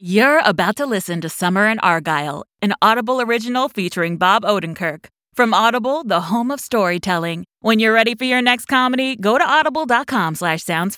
You're about to listen to Summer in Argyle, an Audible original featuring Bob Odenkirk. From Audible, the home of storytelling. When you're ready for your next comedy, go to audible.com slash sounds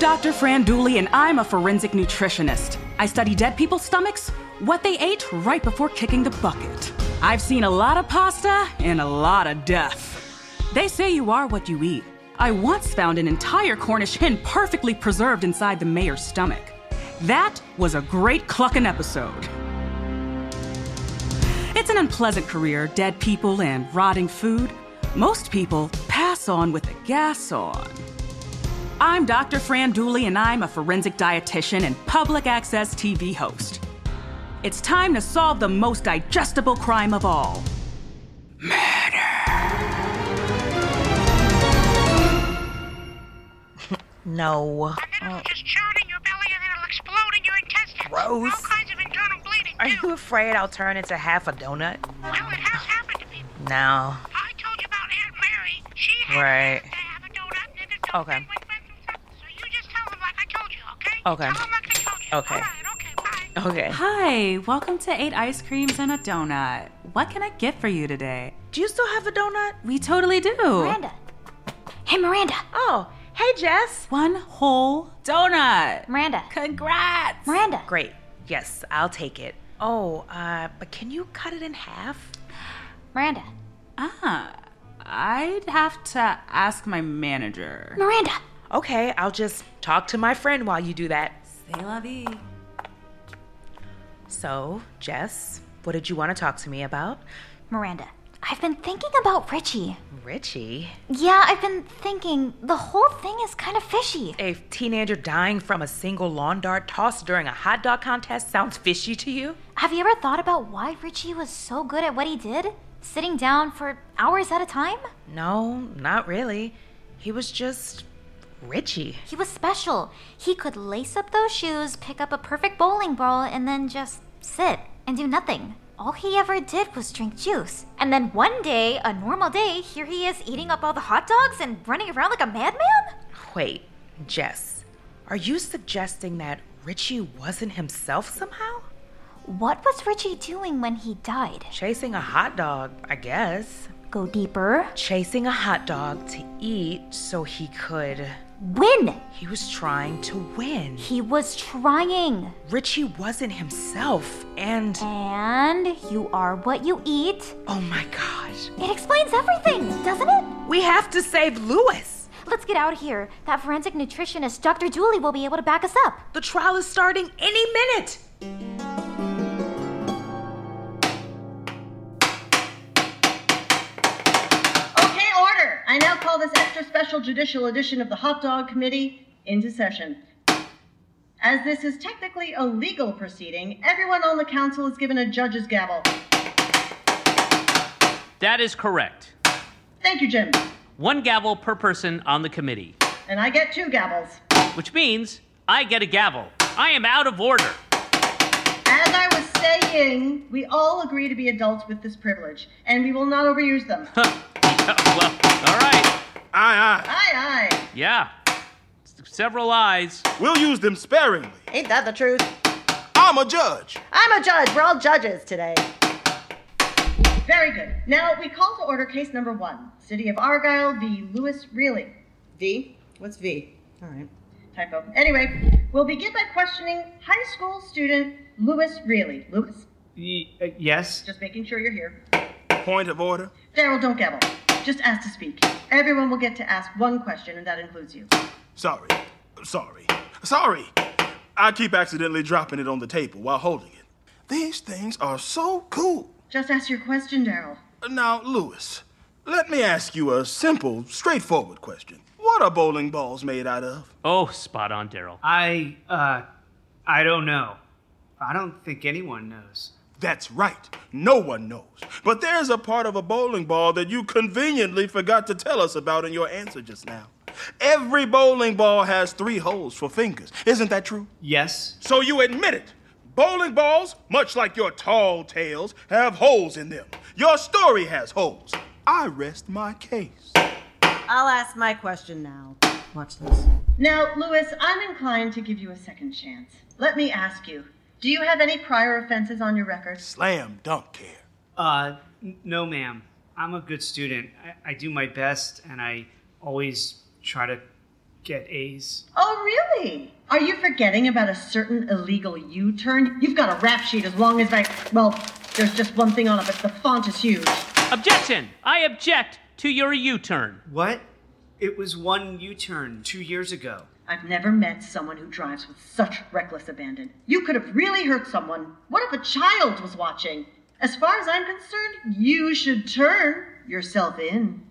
Dr. Fran Dooley, and I'm a forensic nutritionist. I study dead people's stomachs, what they ate right before kicking the bucket. I've seen a lot of pasta and a lot of death. They say you are what you eat. I once found an entire Cornish hen perfectly preserved inside the mayor's stomach. That was a great clucking episode. It's an unpleasant career, dead people and rotting food. Most people pass on with the gas on. I'm Dr. Fran Dooley, and I'm a forensic dietitian and public access TV host. It's time to solve the most digestible crime of all murder. No. And then it'll just churn in your belly and it'll explode in your intestines. Gross. All kinds of internal bleeding, Are too. you afraid I'll turn into half a donut? Well, it has happened to people. No. I told you about Aunt Mary. She had Right. to have a donut and then the Okay. thing went went through something. So you just tell them like I told you, okay? Okay. Tell them like I told you. Okay. All right, okay, bye. Okay. Hi, welcome to Eight Ice Creams and a Donut. What can I get for you today? Do you still have a donut? We totally do. Miranda. Hey, Miranda. Oh, hey, Jess. One whole donut. Miranda. Congrats. Miranda. Great. Yes, I'll take it. Oh, uh, but can you cut it in half? Miranda. Ah, I'd have to ask my manager. Miranda. Okay, I'll just talk to my friend while you do that. C'est la vie. So, Jess, what did you want to talk to me about? Miranda. I've been thinking about Richie. Richie? Yeah, I've been thinking the whole thing is kind of fishy. A teenager dying from a single lawn dart tossed during a hot dog contest sounds fishy to you? Have you ever thought about why Richie was so good at what he did? Sitting down for hours at a time? No, not really. He was just Richie. He was special. He could lace up those shoes, pick up a perfect bowling ball, and then just sit and do nothing. All he ever did was drink juice. And then one day, a normal day, here he is eating up all the hot dogs and running around like a madman? Wait, Jess, are you suggesting that Richie wasn't himself somehow? What was Richie doing when he died? Chasing a hot dog, I guess. Go deeper. Chasing a hot dog to eat so he could. Win! He was trying to win. He was trying. Richie wasn't himself, and. And you are what you eat. Oh my gosh. It explains everything, doesn't it? We have to save Lewis! Let's get out of here. That forensic nutritionist, Dr. Dooley, will be able to back us up. The trial is starting any minute! Special judicial edition of the Hot Dog Committee into session. As this is technically a legal proceeding, everyone on the council is given a judge's gavel. That is correct. Thank you, Jim. One gavel per person on the committee, And I get two gavels. which means I get a gavel. I am out of order. As I was saying, we all agree to be adults with this privilege, and we will not overuse them. well, all right. Aye, aye. aye, aye. Yeah. S- Several eyes. We'll use them sparingly. Ain't that the truth? I'm a judge. I'm a judge. We're all judges today. Very good. Now we call to order case number one City of Argyle v. Lewis Reilly. V? What's V? All right. Typo. Anyway, we'll begin by questioning high school student Lewis Reilly. Lewis? Y- uh, yes. Just making sure you're here. Point of order. Daryl, don't gavel. Just ask to speak. Everyone will get to ask one question, and that includes you. Sorry. Sorry. Sorry. I keep accidentally dropping it on the table while holding it. These things are so cool. Just ask your question, Daryl. Now, Lewis, let me ask you a simple, straightforward question. What are bowling balls made out of? Oh, spot on, Daryl. I, uh, I don't know. I don't think anyone knows. That's right. No one knows. But there's a part of a bowling ball that you conveniently forgot to tell us about in your answer just now. Every bowling ball has three holes for fingers. Isn't that true? Yes. So you admit it. Bowling balls, much like your tall tales, have holes in them. Your story has holes. I rest my case. I'll ask my question now. Watch this. Now, Lewis, I'm inclined to give you a second chance. Let me ask you do you have any prior offenses on your record? Slam dunk care. Uh, n- no, ma'am. I'm a good student. I, I do my best, and I always try to get A's. Oh, really? Are you forgetting about a certain illegal U turn? You've got a rap sheet as long as I. Well, there's just one thing on it, but the font is huge. Objection! I object to your U turn. What? It was one U turn two years ago. I've never met someone who drives with such reckless abandon. You could have really hurt someone. What if a child was watching? As far as I'm concerned, you should turn yourself in.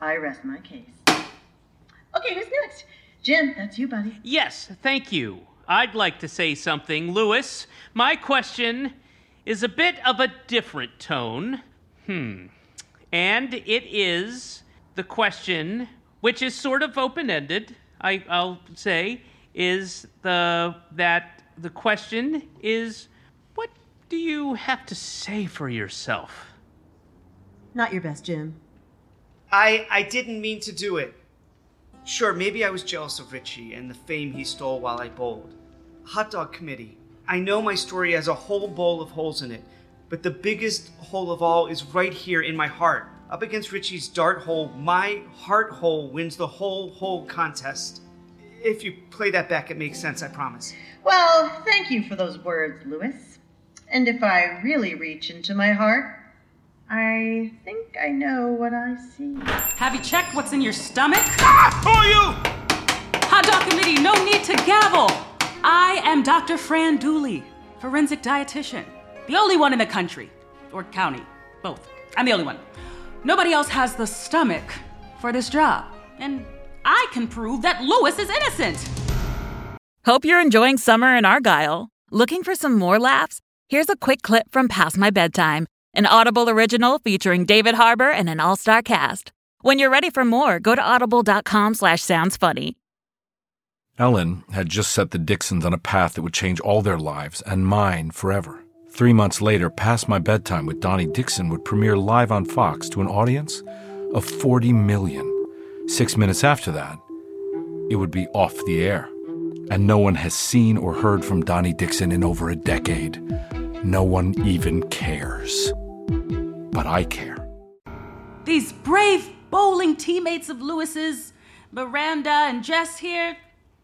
I rest my case. Okay, who's next? Jim, that's you, buddy. Yes, thank you. I'd like to say something, Lewis. My question is a bit of a different tone. Hmm. And it is the question, which is sort of open ended, I, I'll say, is the that the question is what do you have to say for yourself? Not your best, Jim. I I didn't mean to do it. Sure, maybe I was jealous of Richie and the fame he stole while I bowled. Hot dog committee. I know my story has a whole bowl of holes in it, but the biggest hole of all is right here in my heart. Up against Richie's dart hole, my heart hole wins the whole hole contest. If you play that back, it makes sense, I promise. Well, thank you for those words, Lewis. And if I really reach into my heart, I think I know what I see. Have you checked what's in your stomach? Ah! Who are you? Hot Dog Committee, no need to gavel. I am Dr. Fran Dooley, forensic dietitian. The only one in the country. Or county. Both. I'm the only one. Nobody else has the stomach for this job. And I can prove that Lewis is innocent. Hope you're enjoying summer in Argyle. Looking for some more laughs? Here's a quick clip from Past My Bedtime, an Audible original featuring David Harbour and an all-star cast. When you're ready for more, go to audible.com slash sounds funny. Ellen had just set the Dixons on a path that would change all their lives and mine forever. Three months later, Past My Bedtime with Donnie Dixon would premiere live on Fox to an audience of 40 million. Six minutes after that, it would be off the air. And no one has seen or heard from Donnie Dixon in over a decade. No one even cares. But I care. These brave bowling teammates of Lewis's, Miranda and Jess here,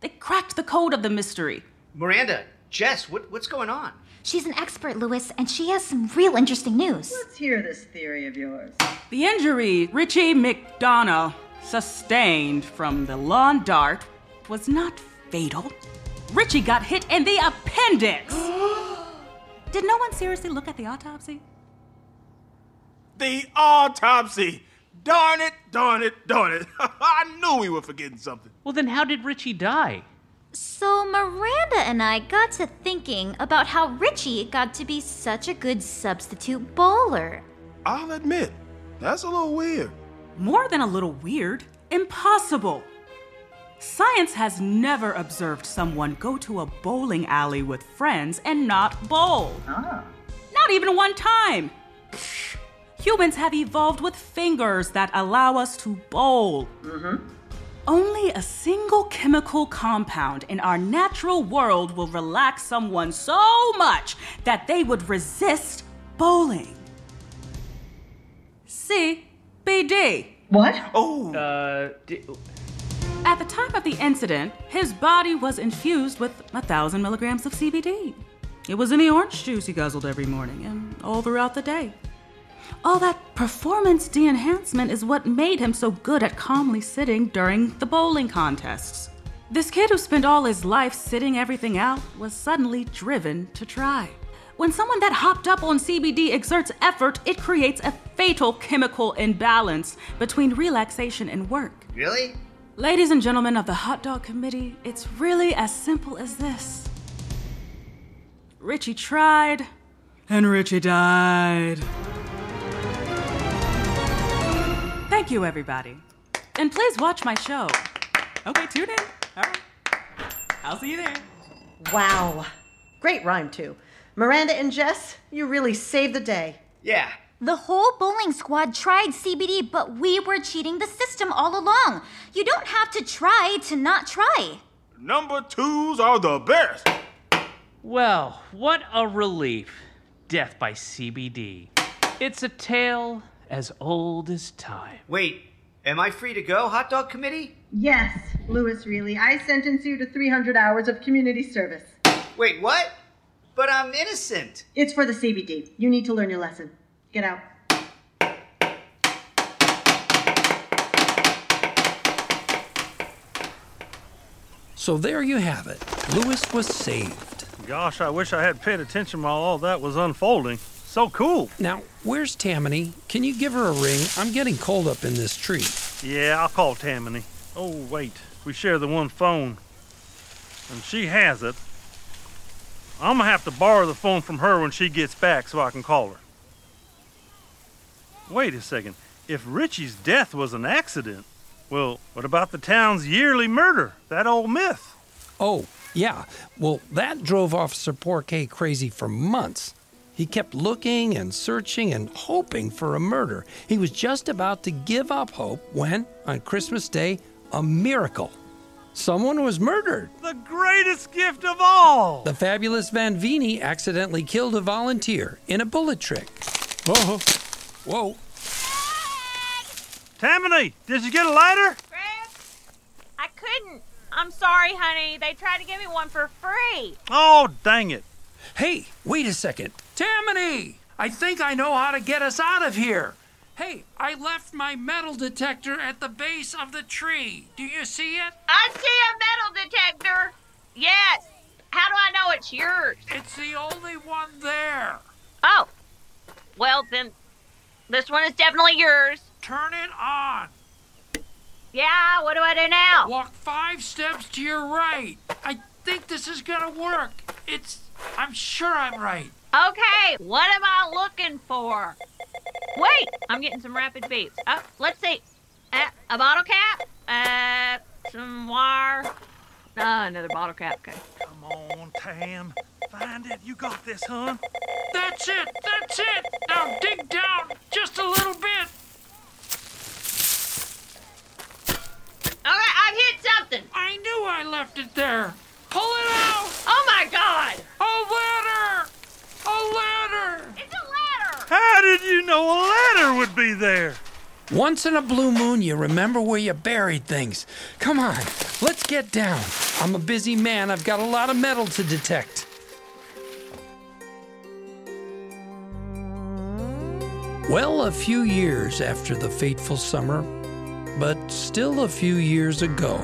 they cracked the code of the mystery. Miranda, Jess, what, what's going on? She's an expert, Lewis, and she has some real interesting news. Let's hear this theory of yours. The injury Richie McDonough sustained from the lawn dart was not fatal. Richie got hit in the appendix. Did no one seriously look at the autopsy? The autopsy. Darn it, darn it, darn it. I knew we were forgetting something. Well, then how did Richie die? So, Miranda and I got to thinking about how Richie got to be such a good substitute bowler. I'll admit, that's a little weird. More than a little weird, impossible. Science has never observed someone go to a bowling alley with friends and not bowl. Ah. Not even one time. Humans have evolved with fingers that allow us to bowl. Only a single chemical compound in our natural world will relax someone so much that they would resist bowling. CBD. What? Oh, Uh, di- At the time of the incident, his body was infused with a thousand milligrams of CBD. It was in the orange juice he guzzled every morning and all throughout the day. All that performance de enhancement is what made him so good at calmly sitting during the bowling contests. This kid who spent all his life sitting everything out was suddenly driven to try. When someone that hopped up on CBD exerts effort, it creates a fatal chemical imbalance between relaxation and work. really? Ladies and gentlemen of the Hot Dog Committee, it's really as simple as this. Richie tried, And Richie died. Thank you, everybody. And please watch my show. Okay, tune in. All right. I'll see you there. Wow. Great rhyme, too. Miranda and Jess, you really saved the day. Yeah. The whole bowling squad tried CBD, but we were cheating the system all along. You don't have to try to not try. Number twos are the best. Well, what a relief. Death by CBD. It's a tale as old as time. Wait, am I free to go, hot dog committee? Yes, Lewis Reilly. I sentence you to 300 hours of community service. Wait, what? But I'm innocent. It's for the CBD. You need to learn your lesson. Get out. So there you have it. Lewis was saved. Gosh, I wish I had paid attention while all that was unfolding. So cool. Now, where's Tammany? Can you give her a ring? I'm getting cold up in this tree. Yeah, I'll call Tammany. Oh, wait. We share the one phone. And she has it. I'm gonna have to borrow the phone from her when she gets back so I can call her. Wait a second. If Richie's death was an accident, well, what about the town's yearly murder? That old myth. Oh, yeah. Well, that drove Officer Porquet crazy for months. He kept looking and searching and hoping for a murder. He was just about to give up hope when, on Christmas Day, a miracle. Someone was murdered. The greatest gift of all! The fabulous Van Vini accidentally killed a volunteer in a bullet trick. Whoa. Whoa. Tammany, did you get a lighter? I couldn't. I'm sorry, honey. They tried to give me one for free. Oh, dang it. Hey, wait a second. Tammany! I think I know how to get us out of here. Hey, I left my metal detector at the base of the tree. Do you see it? I see a metal detector. Yes. How do I know it's yours? It's the only one there. Oh. Well, then, this one is definitely yours. Turn it on. Yeah, what do I do now? Walk five steps to your right. I think this is gonna work. It's. I'm sure I'm right. Okay, what am I looking for? Wait, I'm getting some rapid beeps. Oh, let's see. Uh, a bottle cap? Uh, some wire. Uh, another bottle cap. Okay. Come on, Tam. Find it. You got this, huh? That's it. That's it. Now dig down just a little bit. Okay, I've hit something. I knew I left it there. Pull it out. Oh my god. A ladder. A ladder. It's a ladder. How did you know a ladder would be there? Once in a blue moon, you remember where you buried things. Come on, let's get down. I'm a busy man. I've got a lot of metal to detect. Well, a few years after the fateful summer, but still a few years ago,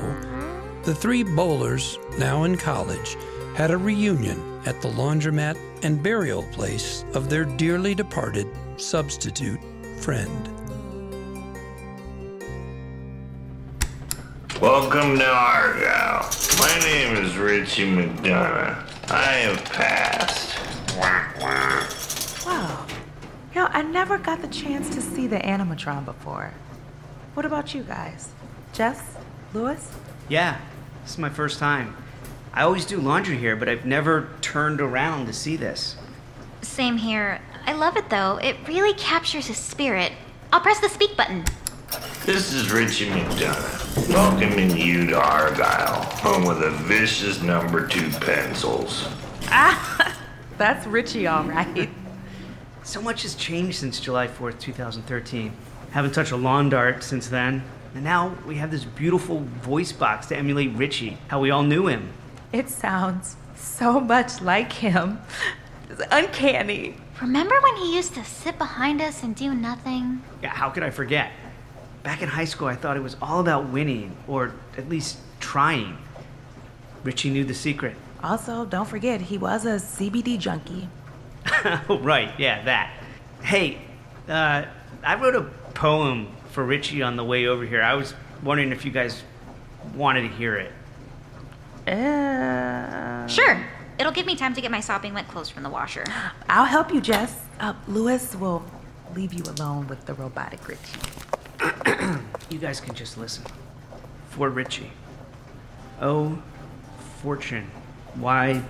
the three bowlers, now in college, had a reunion at the laundromat and burial place of their dearly departed substitute friend. Welcome to Argyle. My name is Richie McDonough. I have passed. Wow. You know, I never got the chance to see the animatron before. What about you guys? Jess? Lewis? Yeah, this is my first time. I always do laundry here, but I've never turned around to see this. Same here. I love it though. It really captures his spirit. I'll press the speak button. This is Richie McDonough, welcoming you to Argyle, home of the vicious number two pencils. Ah, that's Richie, all right. So much has changed since July 4th, 2013. Haven't touched a lawn dart since then. And now we have this beautiful voice box to emulate Richie, how we all knew him. It sounds so much like him. It's uncanny. Remember when he used to sit behind us and do nothing? Yeah, how could I forget? Back in high school, I thought it was all about winning, or at least trying. Richie knew the secret. Also, don't forget, he was a CBD junkie. oh, right, yeah, that. Hey, uh, I wrote a poem for Richie on the way over here. I was wondering if you guys wanted to hear it. Uh... Sure. It'll give me time to get my sopping wet clothes from the washer. I'll help you, Jess. Uh, Lewis will leave you alone with the robotic Richie. You guys can just listen. For Richie. Oh, fortune, why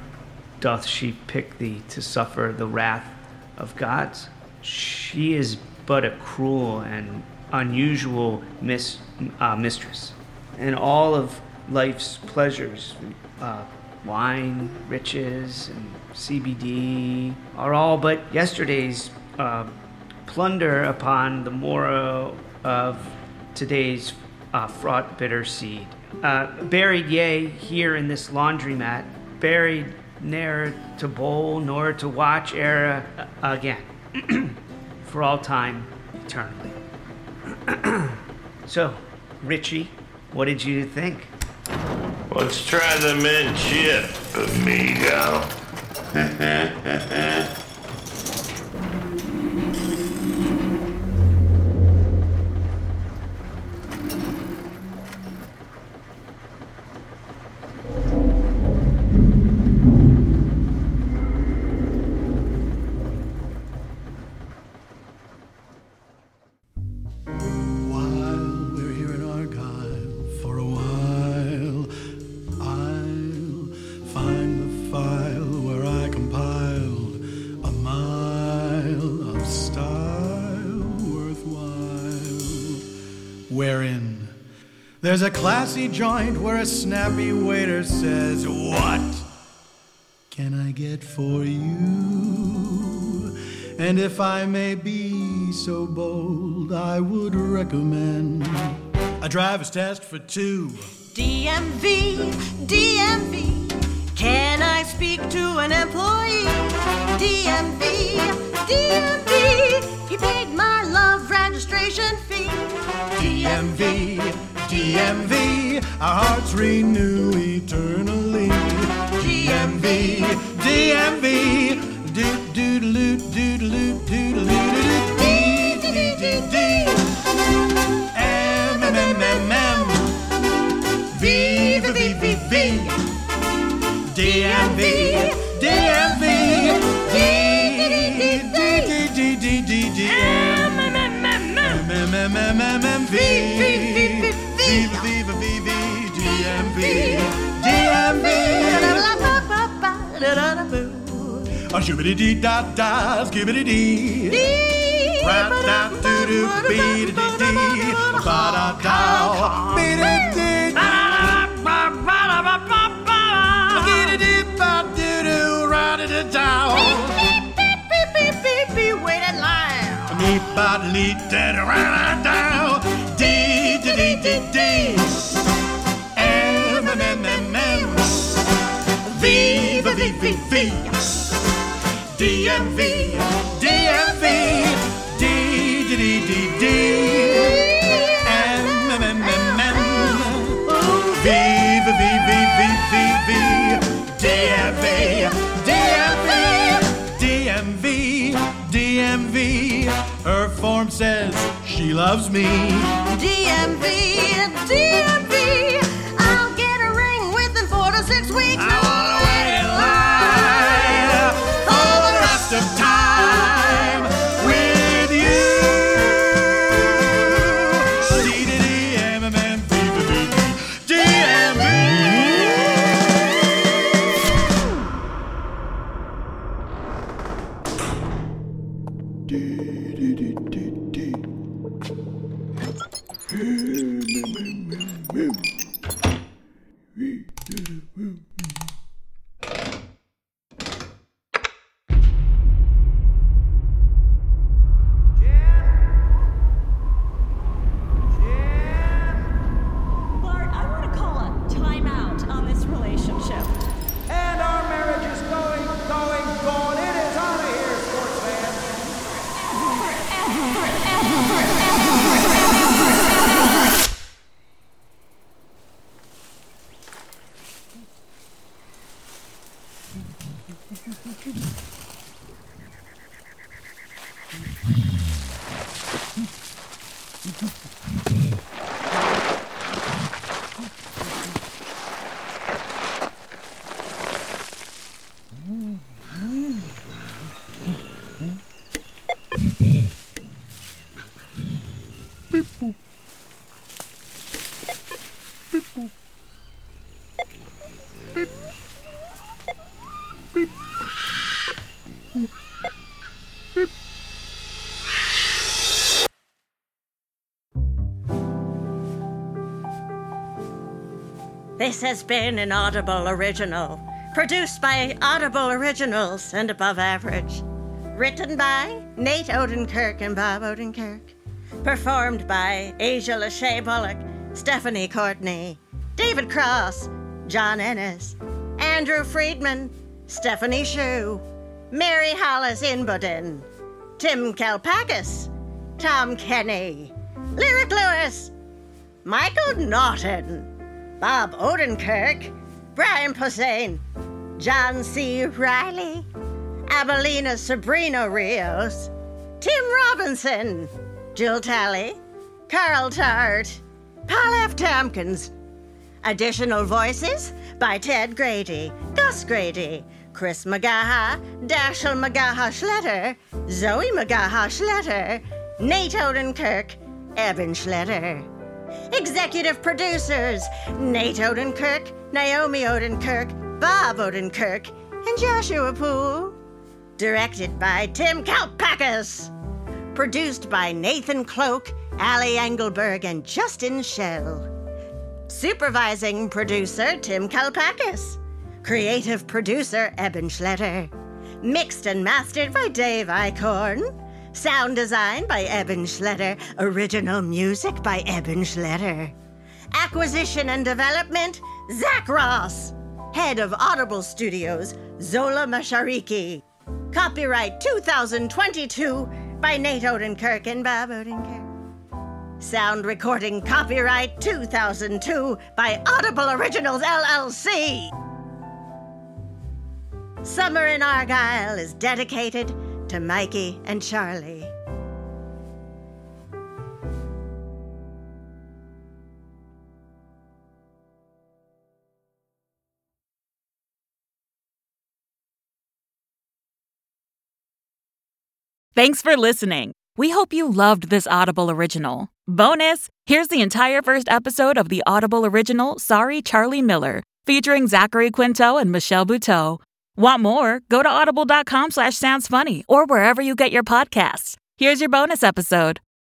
doth she pick thee to suffer the wrath of gods? She is but a cruel and unusual mis- uh, mistress. And all of life's pleasures, uh, wine, riches, and CBD, are all but yesterday's uh, plunder upon the morrow of today's uh, fraught bitter seed. Uh, buried, yea, here in this laundromat, buried ne'er to bowl nor to watch ere uh, again, for all time, eternally. so, Richie, what did you think? Let's try the mint chip, amigo. there's a classy joint where a snappy waiter says, What can I get for you? And if I may be so bold, I would recommend a driver's test for two. DMV, DMV, can I speak to an employee? DMV, DMV, he paid my love registration fee. DMV, DMV, our hearts renew eternally. DMV, DMV, do do do do do do do dee dee dee dee. M M M M M. V V V V V. DMV, DMV, dee dee dee dee dee dee. M M M M M M M M M V V V DMV. A shibbity dee da da, skibbity dee. Rat da doo doo, bee dee dee, ba da da, bee dee dee. Dee ba doo doo, ra da da da. Wait in line. Me ba lee da da V V V V V. DMV, DMV, D D D D D. M M M M M. V V V V V V V. DMV, DMV, DMV, DMV. Her form says she loves me. DMV, DMV, I'll get a ring within four to six weeks. I This has been an Audible original, produced by Audible Originals and Above Average. Written by Nate Odenkirk and Bob Odenkirk. Performed by Asia Lachey Bullock, Stephanie Courtney, David Cross, John Ennis, Andrew Friedman, Stephanie Shu, Mary Hollis Inboden, Tim Kalpakis, Tom Kenny, Lyric Lewis, Michael Naughton, Bob Odenkirk, Brian Posehn, John C. Reilly, Abelina Sabrina Rios, Tim Robinson, Jill Talley, Carl Tart, Paul F. Tompkins. Additional voices by Ted Grady, Gus Grady, Chris McGaha, Dashiell McGaha Schletter, Zoe McGaha Schletter, Nate Odenkirk, Eban Schletter. Executive producers Nate Odenkirk, Naomi Odenkirk, Bob Odenkirk, and Joshua Poole. Directed by Tim Kalpakis. Produced by Nathan Cloak, Ali Engelberg, and Justin Shell. Supervising producer Tim Kalpakis. Creative producer Eban Schletter. Mixed and mastered by Dave Eichhorn. Sound design by Eban Schletter. Original music by Eban Schletter. Acquisition and development Zach Ross. Head of Audible Studios Zola Mashariki. Copyright 2022 by Nate Odenkirk and Bob Odenkirk. Sound recording copyright 2002 by Audible Originals LLC. Summer in Argyle is dedicated to Mikey and Charlie. Thanks for listening. We hope you loved this Audible original. Bonus here's the entire first episode of the Audible original Sorry Charlie Miller, featuring Zachary Quinto and Michelle Buteau. Want more? Go to audible.com slash sounds funny or wherever you get your podcasts. Here's your bonus episode.